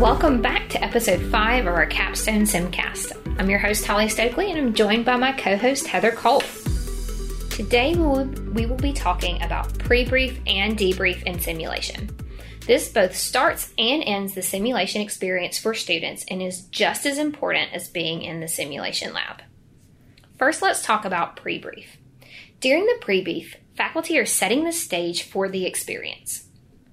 Welcome back to episode 5 of our Capstone Simcast. I'm your host, Holly Stokely, and I'm joined by my co host, Heather Culp. Today, we will, we will be talking about pre brief and debrief in simulation. This both starts and ends the simulation experience for students and is just as important as being in the simulation lab. First, let's talk about pre brief. During the pre brief, faculty are setting the stage for the experience.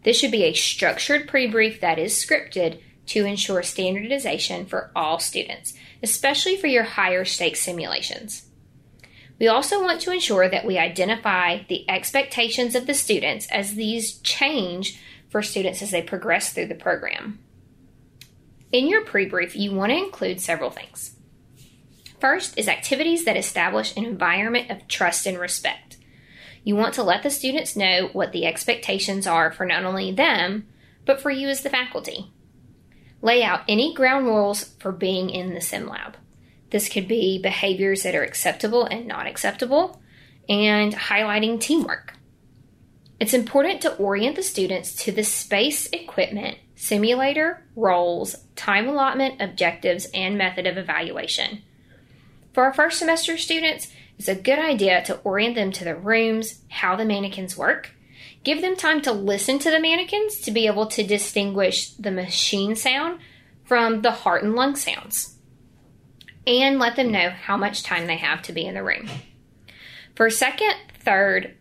This should be a structured pre brief that is scripted to ensure standardization for all students, especially for your higher stakes simulations. We also want to ensure that we identify the expectations of the students as these change for students as they progress through the program. In your pre brief, you want to include several things. First is activities that establish an environment of trust and respect. You want to let the students know what the expectations are for not only them, but for you as the faculty. Lay out any ground rules for being in the sim lab. This could be behaviors that are acceptable and not acceptable, and highlighting teamwork. It's important to orient the students to the space, equipment, simulator, roles, time allotment, objectives, and method of evaluation. For our first semester students, it's a good idea to orient them to the rooms, how the mannequins work. Give them time to listen to the mannequins to be able to distinguish the machine sound from the heart and lung sounds. And let them know how much time they have to be in the room. For second, third,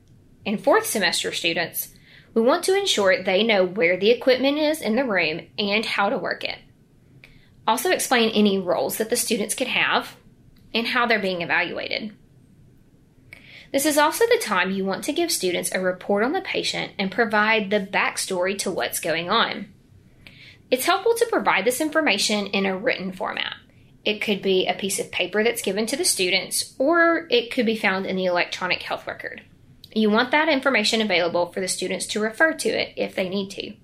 and fourth semester students, we want to ensure they know where the equipment is in the room and how to work it. Also, explain any roles that the students could have and how they're being evaluated. This is also the time you want to give students a report on the patient and provide the backstory to what's going on. It's helpful to provide this information in a written format. It could be a piece of paper that's given to the students, or it could be found in the electronic health record. You want that information available for the students to refer to it if they need to.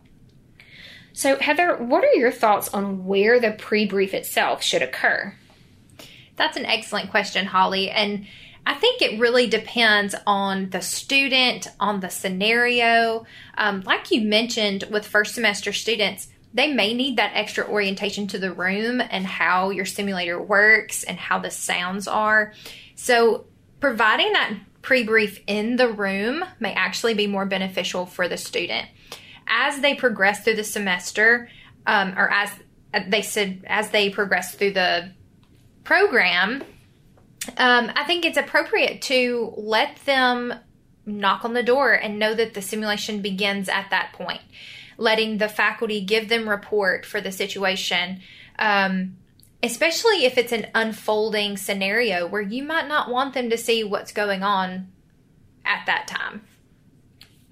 So, Heather, what are your thoughts on where the pre brief itself should occur? That's an excellent question, Holly. And I think it really depends on the student, on the scenario. Um, like you mentioned with first semester students, they may need that extra orientation to the room and how your simulator works and how the sounds are. So, providing that pre brief in the room may actually be more beneficial for the student. As they progress through the semester, um, or as they said, as they progress through the program, um, I think it's appropriate to let them knock on the door and know that the simulation begins at that point. Letting the faculty give them report for the situation, um, especially if it's an unfolding scenario where you might not want them to see what's going on at that time.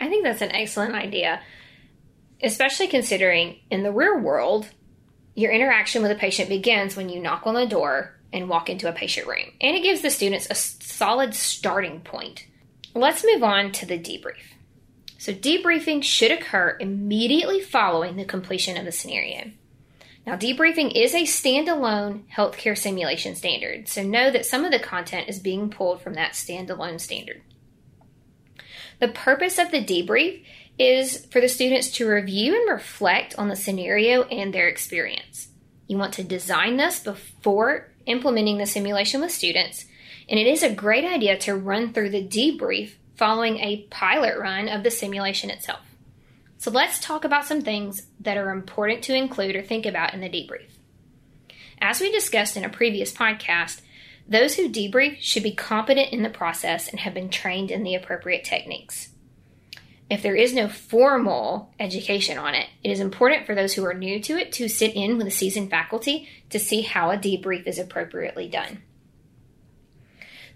I think that's an excellent idea, especially considering in the real world, your interaction with a patient begins when you knock on the door and walk into a patient room. And it gives the students a solid starting point. Let's move on to the debrief. So, debriefing should occur immediately following the completion of the scenario. Now, debriefing is a standalone healthcare simulation standard, so know that some of the content is being pulled from that standalone standard. The purpose of the debrief is for the students to review and reflect on the scenario and their experience. You want to design this before implementing the simulation with students, and it is a great idea to run through the debrief following a pilot run of the simulation itself. So let's talk about some things that are important to include or think about in the debrief. As we discussed in a previous podcast, those who debrief should be competent in the process and have been trained in the appropriate techniques. If there is no formal education on it, it is important for those who are new to it to sit in with a seasoned faculty to see how a debrief is appropriately done.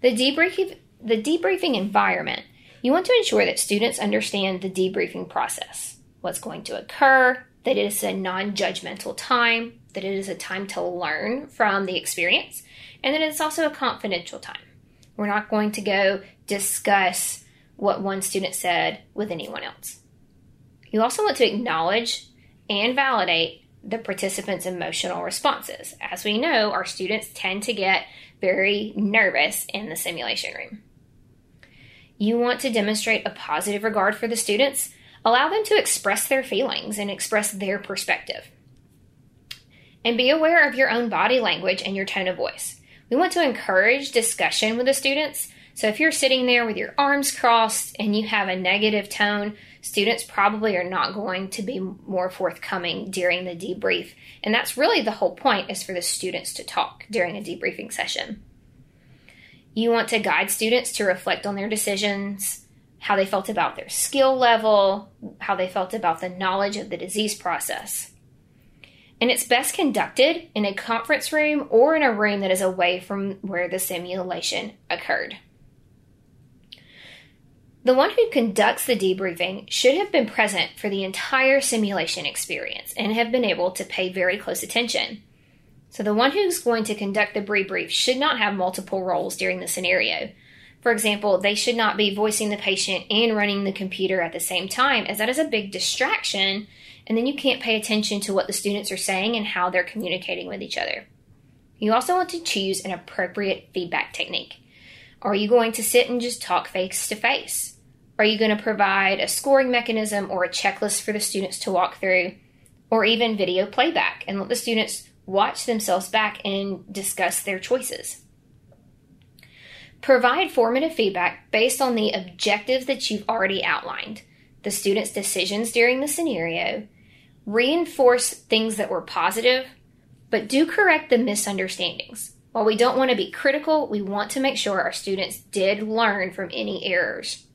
The debrief, the debriefing environment, you want to ensure that students understand the debriefing process, what's going to occur, that it is a non judgmental time, that it is a time to learn from the experience, and that it's also a confidential time. We're not going to go discuss what one student said with anyone else. You also want to acknowledge and validate the participants' emotional responses. As we know, our students tend to get very nervous in the simulation room. You want to demonstrate a positive regard for the students, allow them to express their feelings and express their perspective. And be aware of your own body language and your tone of voice. We want to encourage discussion with the students. So if you're sitting there with your arms crossed and you have a negative tone, students probably are not going to be more forthcoming during the debrief. And that's really the whole point is for the students to talk during a debriefing session. You want to guide students to reflect on their decisions, how they felt about their skill level, how they felt about the knowledge of the disease process. And it's best conducted in a conference room or in a room that is away from where the simulation occurred. The one who conducts the debriefing should have been present for the entire simulation experience and have been able to pay very close attention. So, the one who's going to conduct the debrief should not have multiple roles during the scenario. For example, they should not be voicing the patient and running the computer at the same time, as that is a big distraction, and then you can't pay attention to what the students are saying and how they're communicating with each other. You also want to choose an appropriate feedback technique. Are you going to sit and just talk face to face? Are you going to provide a scoring mechanism or a checklist for the students to walk through, or even video playback and let the students watch themselves back and discuss their choices? Provide formative feedback based on the objectives that you've already outlined, the students' decisions during the scenario, reinforce things that were positive, but do correct the misunderstandings. While we don't want to be critical, we want to make sure our students did learn from any errors.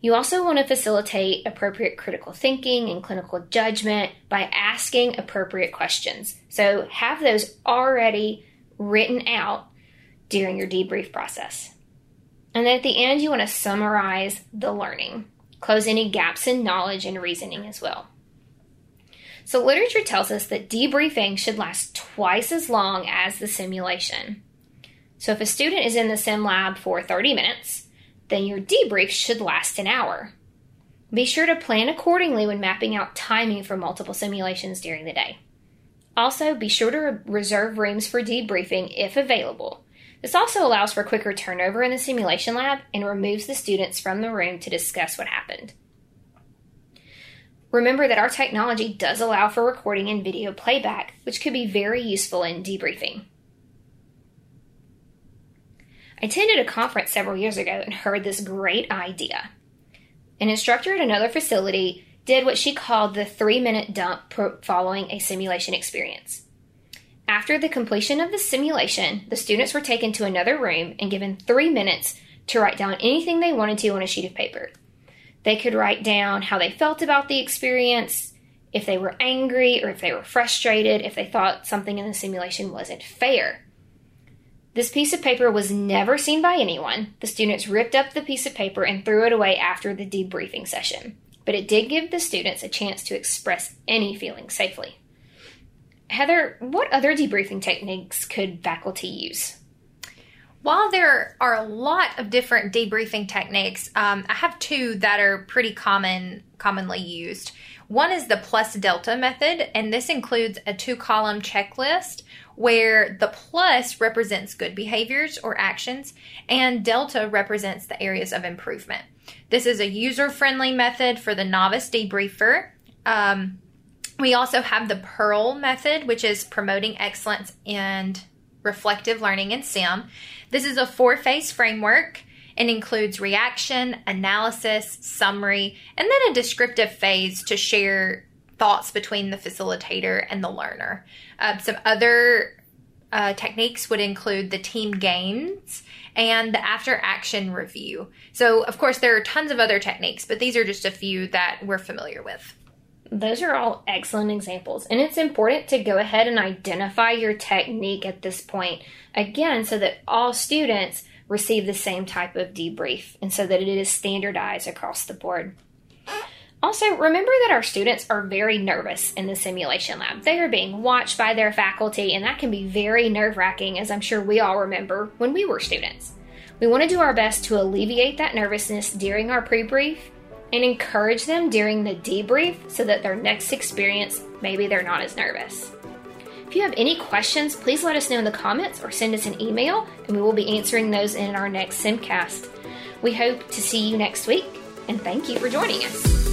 You also want to facilitate appropriate critical thinking and clinical judgment by asking appropriate questions. So have those already written out during your debrief process. And then at the end, you want to summarize the learning, close any gaps in knowledge and reasoning as well. So, literature tells us that debriefing should last twice as long as the simulation. So, if a student is in the sim lab for 30 minutes, then your debrief should last an hour. Be sure to plan accordingly when mapping out timing for multiple simulations during the day. Also, be sure to reserve rooms for debriefing if available. This also allows for quicker turnover in the simulation lab and removes the students from the room to discuss what happened. Remember that our technology does allow for recording and video playback, which could be very useful in debriefing. I attended a conference several years ago and heard this great idea. An instructor at another facility did what she called the three minute dump following a simulation experience. After the completion of the simulation, the students were taken to another room and given three minutes to write down anything they wanted to on a sheet of paper. They could write down how they felt about the experience, if they were angry or if they were frustrated, if they thought something in the simulation wasn't fair. This piece of paper was never seen by anyone. The students ripped up the piece of paper and threw it away after the debriefing session. But it did give the students a chance to express any feelings safely. Heather, what other debriefing techniques could faculty use? While there are a lot of different debriefing techniques, um, I have two that are pretty common, commonly used. One is the plus delta method, and this includes a two column checklist where the plus represents good behaviors or actions and delta represents the areas of improvement. This is a user friendly method for the novice debriefer. Um, we also have the Pearl method, which is promoting excellence and reflective learning in SIM. This is a four phase framework and includes reaction, analysis, summary, and then a descriptive phase to share thoughts between the facilitator and the learner. Uh, some other uh, techniques would include the TeamGAINS and the after action review. So, of course, there are tons of other techniques, but these are just a few that we're familiar with. Those are all excellent examples, and it's important to go ahead and identify your technique at this point again so that all students receive the same type of debrief and so that it is standardized across the board. Also, remember that our students are very nervous in the simulation lab. They are being watched by their faculty, and that can be very nerve wracking, as I'm sure we all remember when we were students. We want to do our best to alleviate that nervousness during our pre brief and encourage them during the debrief so that their next experience, maybe they're not as nervous. If you have any questions, please let us know in the comments or send us an email, and we will be answering those in our next Simcast. We hope to see you next week, and thank you for joining us.